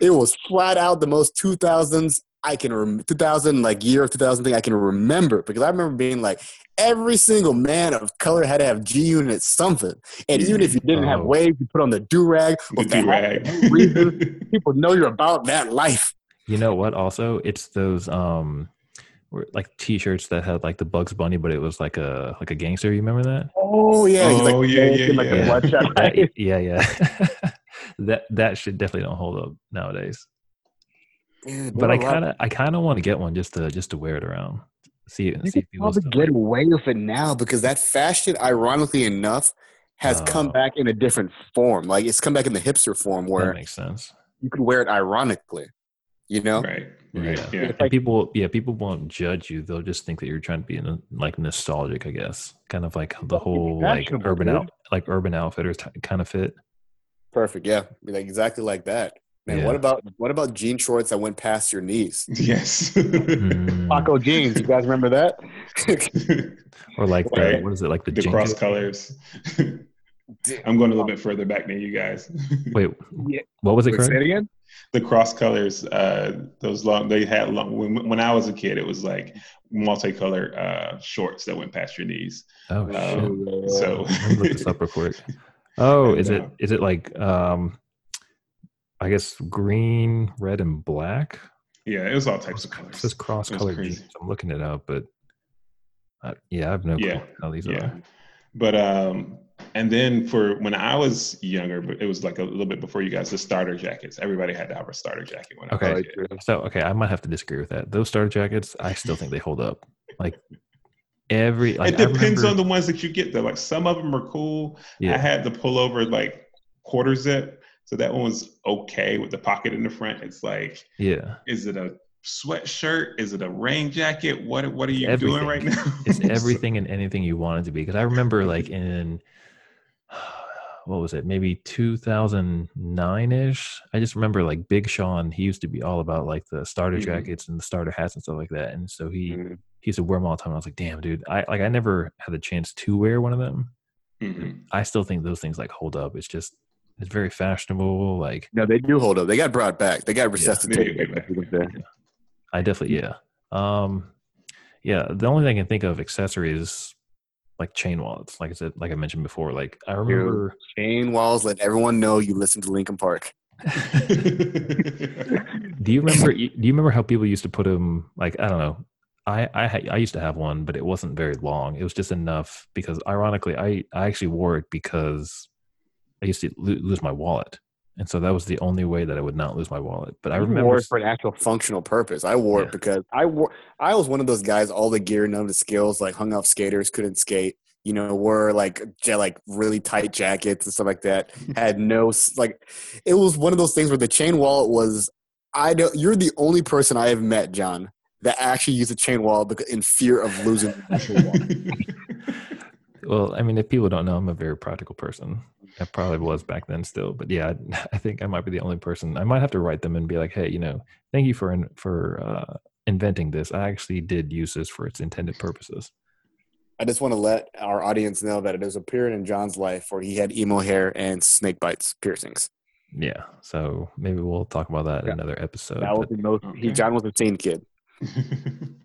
it was flat out the most 2000s I can rem- 2000 like year of 2000 thing I can remember because I remember being like every single man of color had to have G unit something, and even if you didn't have Oh. waves, you put on the do rag. the do rag. People know you're about that life. You know what? Also, it's those um, were like T-shirts that had like the Bugs Bunny, but it was like a like a gangster. You remember that? Oh yeah, he's Oh, yeah, yeah, like yeah. bloodshot. [laughs] That- yeah, yeah. [laughs] that that should definitely don't hold up nowadays. Yeah, But I there were a lot- kind of I kind of want to get one just to just to wear it around. See You see can if people probably get like- away with it now because that fashion, ironically enough, has come Oh. back in a different form. Like it's come back in the hipster form that where makes sense. you can wear it ironically. You know? Right. Yeah. Right. Yeah. It's And like- people, yeah, people won't judge you. They'll just think that you're trying to be in like nostalgic, I guess. Kind of like the whole like urban out, like urban outfitters t- kind of fit. Perfect. Yeah. Like exactly like that. Man, Yeah. what about what about jean shorts that went past your knees? Yes. Mm. Paco jeans. You guys remember that? [laughs] Or like the, Right. what is it like the, the JNCO- cross colors. [laughs] I'm going a little bit further back than you guys. Wait, Yeah. what was it? Wait, say it again. The cross colors, uh, those long, they had long, when, when I was a kid, it was like multicolor uh, shorts that went past your knees. Oh shit! Um, so look this up real quick. [laughs] Oh, And, is it uh, is it like um, I guess green, red, and black? yeah, it was all types of colors. says cross colored jeans. I'm looking it up, but uh, yeah, I have no Yeah, clue how these yeah are. but um and then for when i was younger it was like a little bit before you guys the starter jackets everybody had to have a starter jacket when Okay. i was kid. So okay, I might have to disagree with that. Those starter jackets, I still think they hold up. Like every, like, it depends remember- on the ones that you get though like some of them are cool Yeah. i had the pullover like quarter zip so that one was okay with the pocket in the front it's like yeah. is it a sweatshirt is it a rain jacket what what are you Everything. doing right now It's [laughs] everything and anything you want it to be. Because I remember, like in [sighs] what was it, maybe 2009 ish. I just remember like Big Sean. He used to be all about like the starter Mhm. jackets and the starter hats and stuff like that. And so he Mhm. he used to wear them all the time. I was like, damn, dude. I like I never had the chance to wear one of them. Mhm. I still think those things like hold up. It's just it's very fashionable. Like No, they do hold up. They got brought back. They got resuscitated. did get back. back. I definitely yeah. Um yeah, the only thing I can think of accessories is like chain wallets. Like I said, like I mentioned before. Like I remember Chain walls. Let everyone know you listen to Linkin Park. [laughs] [laughs] Do you remember? do you remember how people used to put them? Like I don't know. I I I used to have one, but it wasn't very long. It was just enough because, ironically, I I actually wore it because I used to lo- lose my wallet, and so that was the only way that I would not lose my wallet. But I I remember. wore it for an actual functional purpose. I wore Yeah. it because I wore. I was one of those guys. All the gear, none of the skills. Like hung off skaters, couldn't skate. You know, wore like like really tight jackets and stuff like that. [laughs] Had no like. It was one of those things where the chain wallet was. I don't. You're the only person I have met, John, that actually used a chain wallet in fear of losing. the actual wallet. [laughs] well, I mean, if people don't know, I'm a very practical person. I probably was back then still, but yeah, [laughs] I think I might be the only person. I might have to write them and be like, hey, you know, thank you for in, for uh, inventing this. I actually did use this for its intended purposes. I just want to let our audience know that there's a period in John's life where he had emo hair and snake bites piercings. Yeah, so maybe we'll talk about that Yeah. in another episode. That was but- the most. He John was a teen kid. [laughs]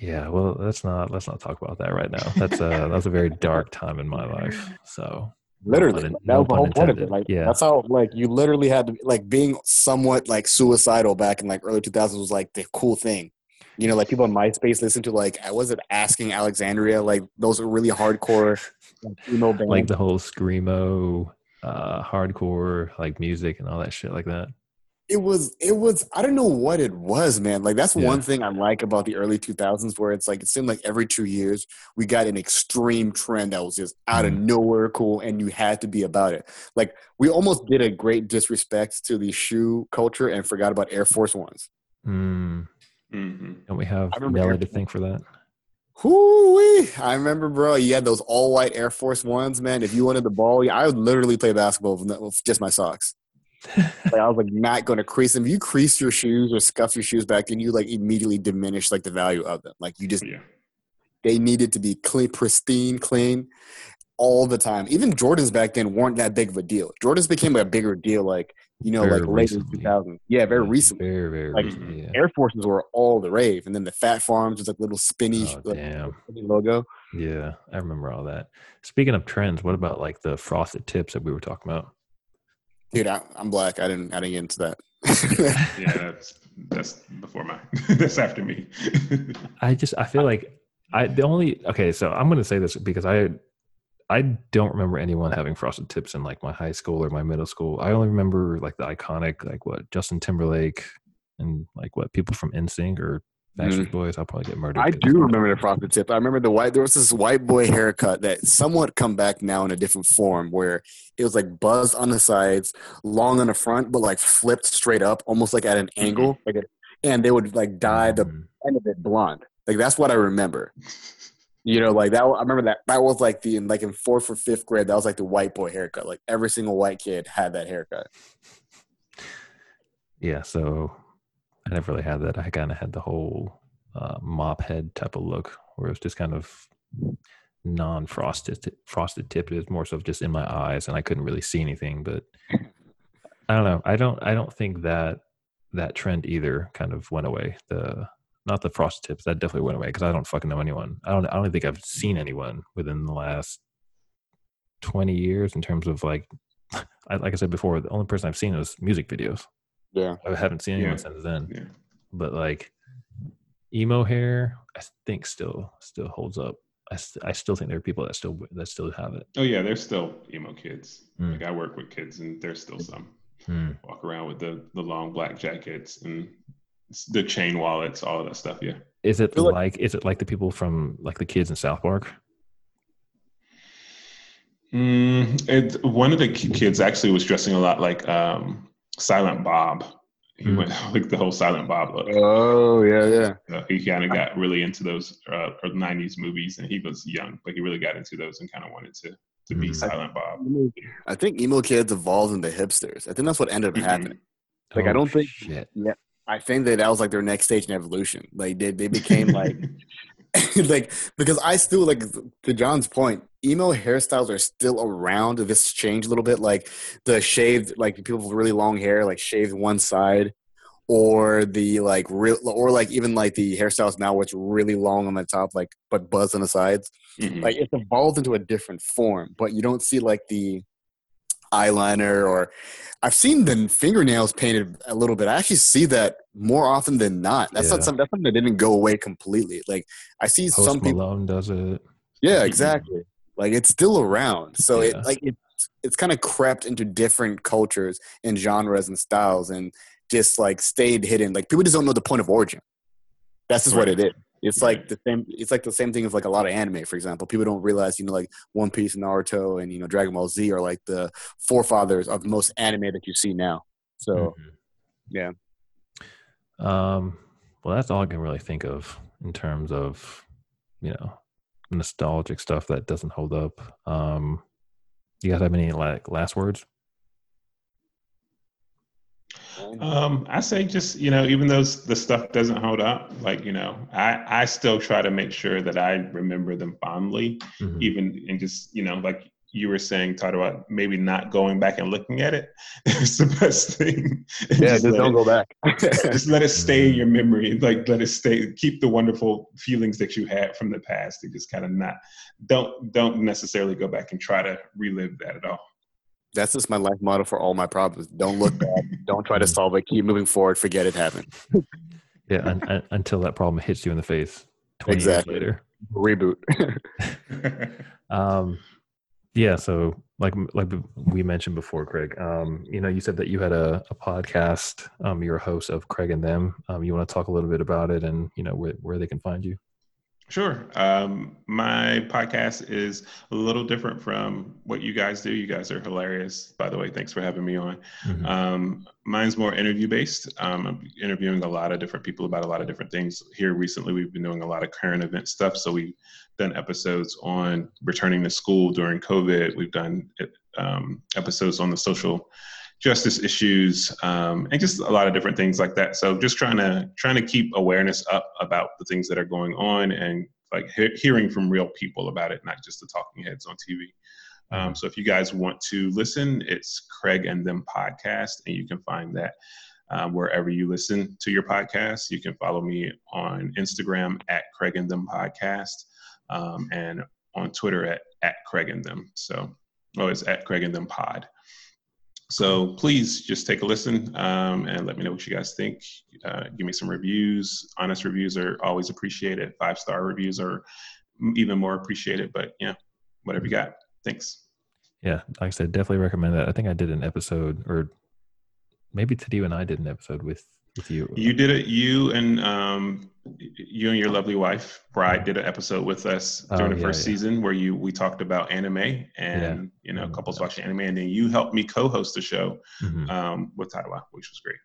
yeah, well, let's not let's not talk about that right now. That's a that's a very dark time in my life. So Literally, pun- that no was the whole point of it. Like, Yeah. that's how like you literally had to like being somewhat like suicidal back in like early 2000s was like the cool thing. You know, like people on MySpace listen to like I wasn't Asking Alexandria, like those are really hardcore like, emo bands. like the whole screamo, uh, hardcore like music and all that shit like that. It was it was I don't know what it was, man. Like that's Yeah. one thing I like about the early 2000s where it's like it seemed like every 2 years we got an extreme trend that was just out of Mhm. nowhere cool and you had to be about it. Like we almost did a great disrespect to the shoe culture and forgot about Air Force Ones. Mm. hmm Don't we have I remember Nelly to Force- thank for that? Whoo I remember, bro. You had those all white Air Force Ones, man. If you wanted the ball, I would literally play basketball with, with just my socks. Like I was like not going to crease them. If you crease your shoes or scuff your shoes back, then you like immediately diminish like the value of them. Like you just Yeah. they needed to be clean, pristine, clean all the time. Even Jordans back then weren't that big of a deal. Jordans became a bigger deal, like you know, Very like late in 2000. Yeah, very recently. Very, very Like, recently. Yeah. Air Forces were all the rave, and then the Phat Farms was like little spinny, Oh, like, damn. spinny logo. Yeah, I remember all that. Speaking of trends, what about like the frosted tips that we were talking about? Dude, I, I'm black. I didn't. I didn't get into that. [laughs] Yeah, [laughs] that's that's before my [laughs] that's after me. I just I feel like I the only okay, so I'm gonna say this because I I don't remember anyone having frosted tips in like my high school or my middle school. I only remember like the iconic like what Justin Timberlake and like what people from NSYNC or Backstreet Boys. I'll probably get murdered. I 'cause- do remember the frosted tip. I remember the white. There was this white boy haircut that somewhat come back now in a different form, where it was like buzzed on the sides, long on the front, but like flipped straight up, almost like at an angle. Like, it, and they would like dye the Mm, end of it blonde. Like that's what I remember. [laughs] You know, like that. I remember that. That was like the in like in fourth or fifth grade. That was like the white boy haircut. Like every single white kid had that haircut. yeah, so I never really had that. I kind of had the whole uh, mop head type of look, where it was just kind of non-frosted frosted tip. It was more so just in my eyes, and I couldn't really see anything. But I don't know. I don't. I don't think that that trend either kind of went away. The not the frosted tips that definitely went away because I don't fucking know anyone. I don't. I don't think I've seen anyone within the last twenty years in terms of like. [laughs] I, like I said before, the only person I've seen was music videos. Yeah. I haven't seen anyone Yeah. since then. yeah. But like emo hair, I think still still holds up. I, st- I still think there are people that still that still have it. Oh yeah, there's still emo kids. Mm. Like I work with kids, and there's still some Hmm. walk around with the the long black jackets and the chain wallets, all of that stuff. Yeah. Is it like, like- is it like the people from like the kids in South Park? Mm, it, one of the kids actually was dressing a lot like um, Silent Bob. He Mm. went [laughs] like the whole Silent Bob look. Oh yeah, yeah. So he kind of got really into those uh, early '90s movies, and he was young, but he really got into those and kind of wanted to to be Mm. Silent Bob. I think emo kids evolved into hipsters. I think that's what ended up Mhm. happening. Like, I don't think- shit. I think that that was like their next stage in evolution. Like they they became like [laughs] [laughs] like because I still like to John's point, emo hairstyles are still around. This changed a little bit, like the shaved, like people with really long hair, like shaved one side, or the like real, or like even like the hairstyles now, where it's really long on the top, like but buzz on the sides. Mhm. Like it's evolved into a different form, but you don't see like the eyeliner or I've seen the fingernails painted a little bit. I actually see that more often than not. That's Yeah. not something that's something that didn't go away completely. Like I see Post some people Malone does it. Yeah, exactly. Like it's still around. So Yeah. it like it's it's kind of crept into different cultures and genres and styles and just like stayed hidden. Like people just don't know the point of origin. That's just what it is. It's like the same. It's like the same thing as like a lot of anime, for example. People don't realize, you know, like One Piece, and Naruto, and you know Dragon Ball Z are like the forefathers of most anime that you see now. So Mhm. yeah. Um, well, that's all I can really think of in terms of, you know, nostalgic stuff that doesn't hold up. Um, you guys have any like last words? Um, I say just you know, even though the stuff doesn't hold up, like you know, I I still try to make sure that I remember them fondly, Mhm. even and just you know, like you were saying, talked about maybe not going back and looking at it. [laughs] it's the best thing. [laughs] Yeah, just, let don't it, go back. [laughs] Just let it stay in your memory. Like let it stay. Keep the wonderful feelings that you had from the past. And just kind of not. Don't don't necessarily go back and try to relive that at all. That's just my life motto for all my problems. Don't look back. [laughs] don't try to solve it. Keep moving forward. Forget it happened. Yeah, un, un, until that problem hits you in the face. Twenty Exactly. years later. Reboot. [laughs] Um, yeah. So, like, like we mentioned before, Craig. Um, you know, you said that you had a, a podcast. Um, you're a host of Craig and Them. Um, you want to talk a little bit about it, and you know where where they can find you. Sure. Um, my podcast is a little different from what you guys do. You guys are hilarious, by the way. Thanks for having me on. Mhm. Um, mine's more interview based. Um, I'm interviewing a lot of different people about a lot of different things. Here recently, we've been doing a lot of current event stuff. So we've done episodes on returning to school during COVID. We've done um, episodes on the social justice issues um, and just a lot of different things like that. So just trying to trying to keep awareness up about the things that are going on and like he- hearing from real people about it, not just the talking heads on TV. Um, so if you guys want to listen, it's Craig and Them podcast, and you can find that um, wherever you listen to your podcast. You can follow me on Instagram at Craig and Them podcast, um, and on Twitter at at Craig and Them. So oh, it's at Craig and Them pod. So please just take a listen um, and let me know what you guys think. Uh, give me some reviews. Honest reviews are always appreciated. Five star reviews are even more appreciated. But yeah, whatever you got. Thanks. Yeah, like I said, definitely recommend that. I think I did an episode, or maybe Tadeo and I did an episode with with you. You did it. You and um, you and your lovely wife, Bride, did an episode with us Oh, during the yeah, first yeah. season where you we talked about anime and Yeah. you know Mhm. couples watching anime, and then you helped me co-host the show Mhm. um, with Taiwa, which was great.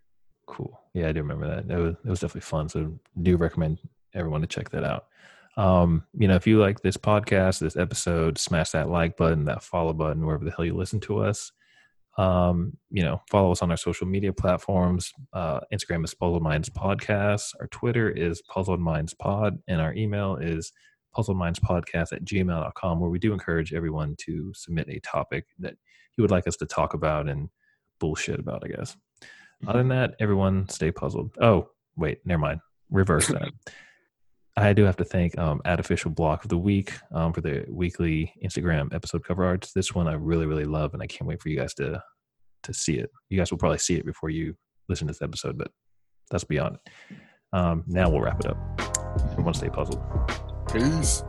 Cool. Yeah, I do remember that. It was, it was definitely fun. So do recommend everyone to check that out. Um, you know, if you like this podcast, this episode, smash that like button, that follow button, wherever the hell you listen to us. Um, you know, follow us on our social media platforms. Uh, Instagram is Puzzled Minds Podcast. Our Twitter is Puzzled Minds Pod. And our email is Puzzled Minds Podcast at gmail.com, where we do encourage everyone to submit a topic that you would like us to talk about and bullshit about, I guess. Other than that, everyone stay puzzled. Oh, wait, never mind. Reverse that. [laughs] I do have to thank um, Official Block of the Week um, for the weekly Instagram episode cover arts. This one I really, really love, and I can't wait for you guys to to see it. You guys will probably see it before you listen to this episode, but that's beyond it. Um, now we'll wrap it up. Everyone stay puzzled. Peace.